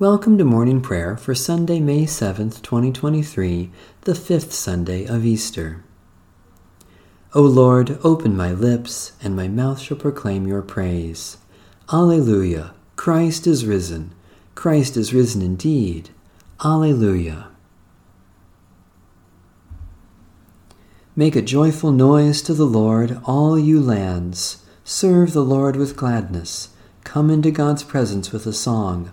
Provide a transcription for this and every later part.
Welcome to morning prayer for Sunday, May 7th, 2023, the fifth Sunday of Easter. O Lord, open my lips, and my mouth shall proclaim your praise. Alleluia! Christ is risen. Christ is risen indeed. Alleluia! Make a joyful noise to the Lord, all you lands. Serve the Lord with gladness. Come into God's presence with a song.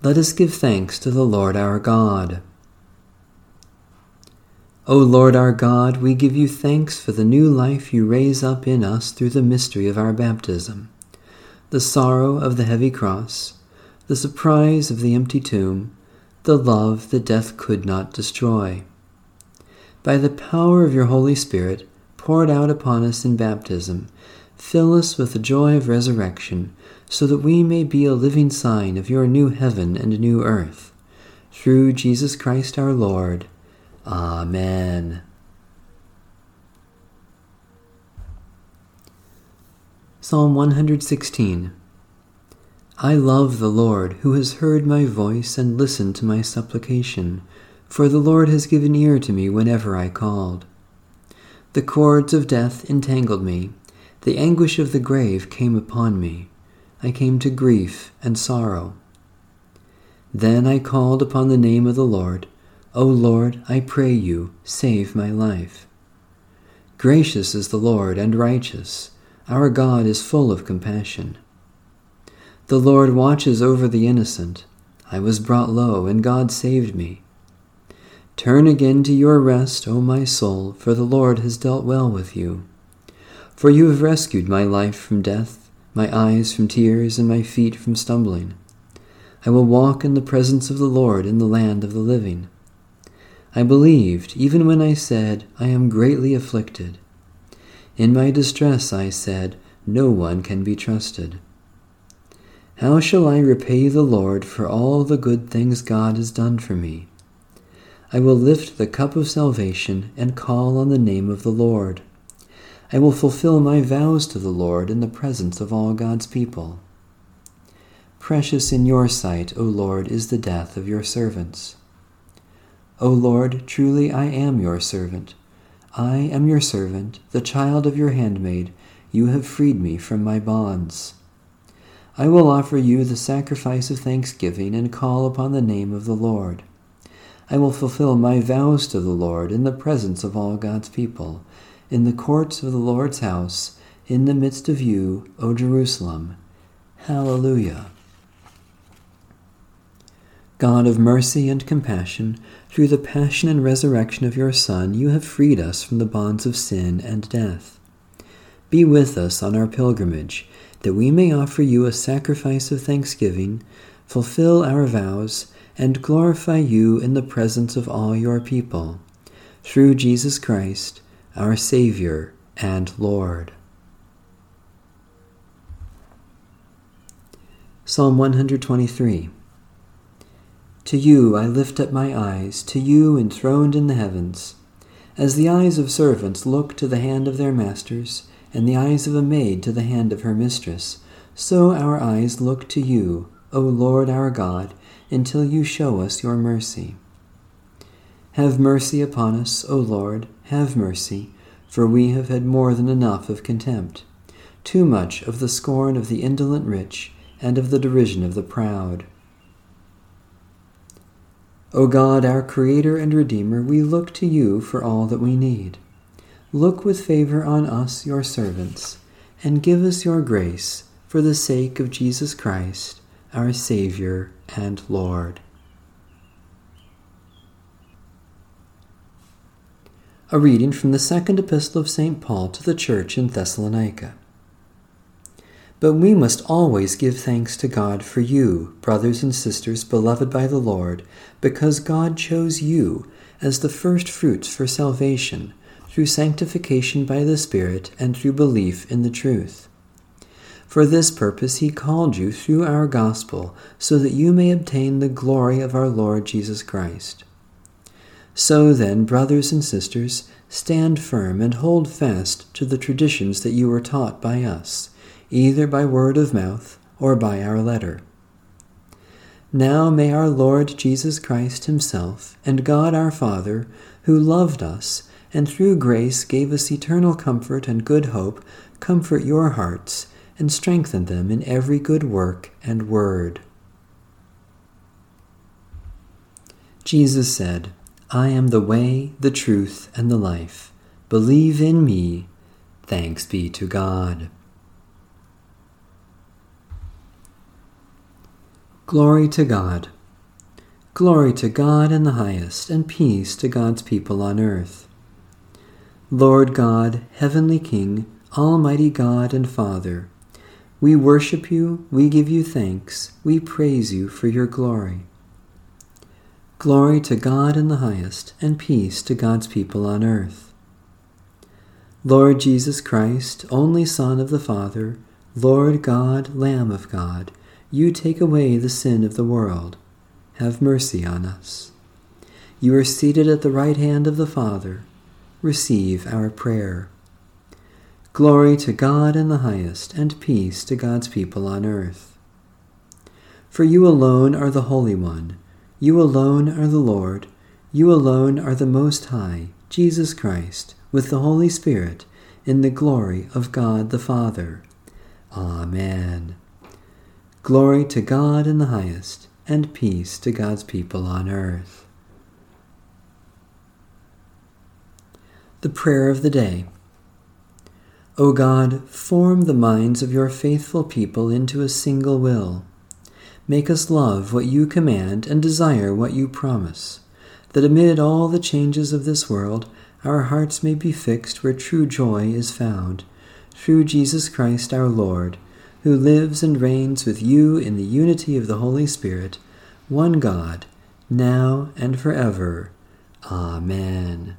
Let us give thanks to the Lord our God. O Lord our God, we give you thanks for the new life you raise up in us through the mystery of our baptism, the sorrow of the heavy cross, the surprise of the empty tomb, the love that death could not destroy. By the power of your Holy Spirit, poured out upon us in baptism, fill us with the joy of resurrection so that we may be a living sign of your new heaven and new earth. Through Jesus Christ our Lord. Amen. Psalm 116 I love the Lord, who has heard my voice and listened to my supplication, for the Lord has given ear to me whenever I called. The cords of death entangled me, the anguish of the grave came upon me. I came to grief and sorrow. Then I called upon the name of the Lord. O Lord, I pray you, save my life. Gracious is the Lord and righteous. Our God is full of compassion. The Lord watches over the innocent. I was brought low, and God saved me. Turn again to your rest, O my soul, for the Lord has dealt well with you. For you have rescued my life from death my eyes from tears and my feet from stumbling. I will walk in the presence of the Lord in the land of the living. I believed, even when I said, I am greatly afflicted. In my distress I said, No one can be trusted. How shall I repay the Lord for all the good things God has done for me? I will lift the cup of salvation and call on the name of the Lord. I will fulfill my vows to the Lord in the presence of all God's people. Precious in your sight, O Lord, is the death of your servants. O Lord, truly I am your servant. I am your servant, the child of your handmaid. You have freed me from my bonds. I will offer you the sacrifice of thanksgiving and call upon the name of the Lord. I will fulfill my vows to the Lord in the presence of all God's people in the courts of the Lord's house, in the midst of you, O Jerusalem. Hallelujah. God of mercy and compassion, through the passion and resurrection of your Son, you have freed us from the bonds of sin and death. Be with us on our pilgrimage, that we may offer you a sacrifice of thanksgiving, fulfill our vows, and glorify you in the presence of all your people. Through Jesus Christ, our Savior and Lord. Psalm 123 To you I lift up my eyes, to you enthroned in the heavens. As the eyes of servants look to the hand of their masters, and the eyes of a maid to the hand of her mistress, so our eyes look to you, O Lord our God, until you show us your mercy. Have mercy upon us, O Lord, have mercy, for we have had more than enough of contempt, too much of the scorn of the indolent rich, and of the derision of the proud. O God, our Creator and Redeemer, we look to you for all that we need. Look with favor on us, your servants, and give us your grace for the sake of Jesus Christ, our Savior and Lord. A reading from the second epistle of St. Paul to the church in Thessalonica. But we must always give thanks to God for you, brothers and sisters beloved by the Lord, because God chose you as the first fruits for salvation, through sanctification by the Spirit and through belief in the truth. For this purpose he called you through our gospel, so that you may obtain the glory of our Lord Jesus Christ. So then, brothers and sisters, stand firm and hold fast to the traditions that you were taught by us either by word of mouth or by our letter. Now may our Lord Jesus Christ Himself and God our Father, who loved us and through grace gave us eternal comfort and good hope, comfort your hearts and strengthen them in every good work and word. Jesus said, I am the way, the truth, and the life. Believe in me. Thanks be to God. Glory to God. Glory to God in the highest, and peace to God's people on earth. Lord God, Heavenly King, Almighty God and Father, we worship you, we give you thanks, we praise you for your glory. Glory to God in the highest, and peace to God's people on earth. Lord Jesus Christ, only Son of the Father, Lord God, Lamb of God, you take away the sin of the world. Have mercy on us. You are seated at the right hand of the Father. Receive our prayer. Glory to God in the highest, and peace to God's people on earth. For you alone are the Holy One. You alone are the Lord. You alone are the Most High, Jesus Christ, with the Holy Spirit, in the glory of God the Father. Amen. Glory to God in the highest, and peace to God's people on earth. The Prayer of the Day. O God, form the minds of your faithful people into a single will. Make us love what you command and desire what you promise, that amid all the changes of this world, our hearts may be fixed where true joy is found, through Jesus Christ our Lord who lives and reigns with you in the unity of the Holy Spirit, one God, now and forever. Amen.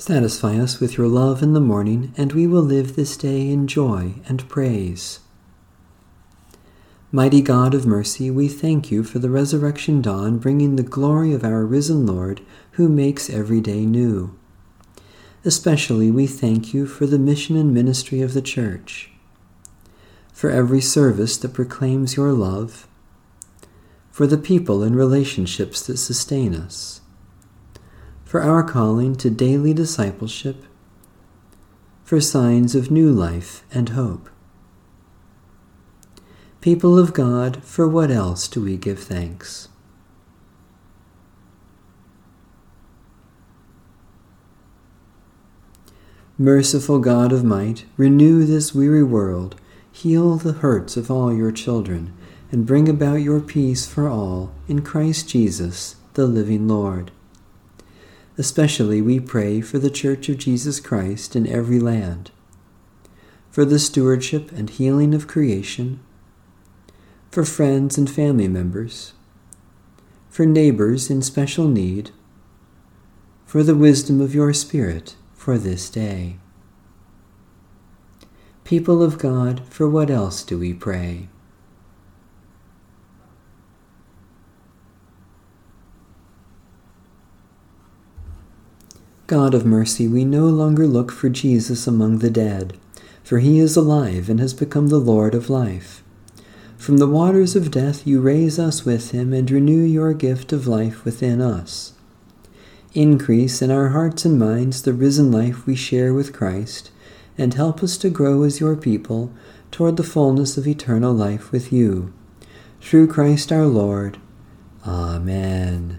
Satisfy us with your love in the morning, and we will live this day in joy and praise. Mighty God of mercy, we thank you for the resurrection dawn bringing the glory of our risen Lord, who makes every day new. Especially, we thank you for the mission and ministry of the Church, for every service that proclaims your love, for the people and relationships that sustain us, for our calling to daily discipleship, for signs of new life and hope. People of God, for what else do we give thanks? Merciful God of might, renew this weary world, heal the hurts of all your children, and bring about your peace for all in Christ Jesus, the living Lord. Especially we pray for the Church of Jesus Christ in every land, for the stewardship and healing of creation, for friends and family members, for neighbors in special need, for the wisdom of your Spirit for this day. People of God, for what else do we pray? God of mercy, we no longer look for Jesus among the dead, for he is alive and has become the Lord of life. From the waters of death you raise us with him and renew your gift of life within us. Increase in our hearts and minds the risen life we share with Christ, and help us to grow as your people toward the fullness of eternal life with you. Through Christ our Lord. Amen.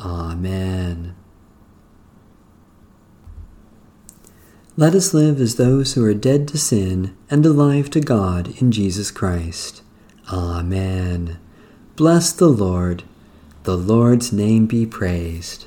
Amen. Let us live as those who are dead to sin and alive to God in Jesus Christ. Amen. Bless the Lord. The Lord's name be praised.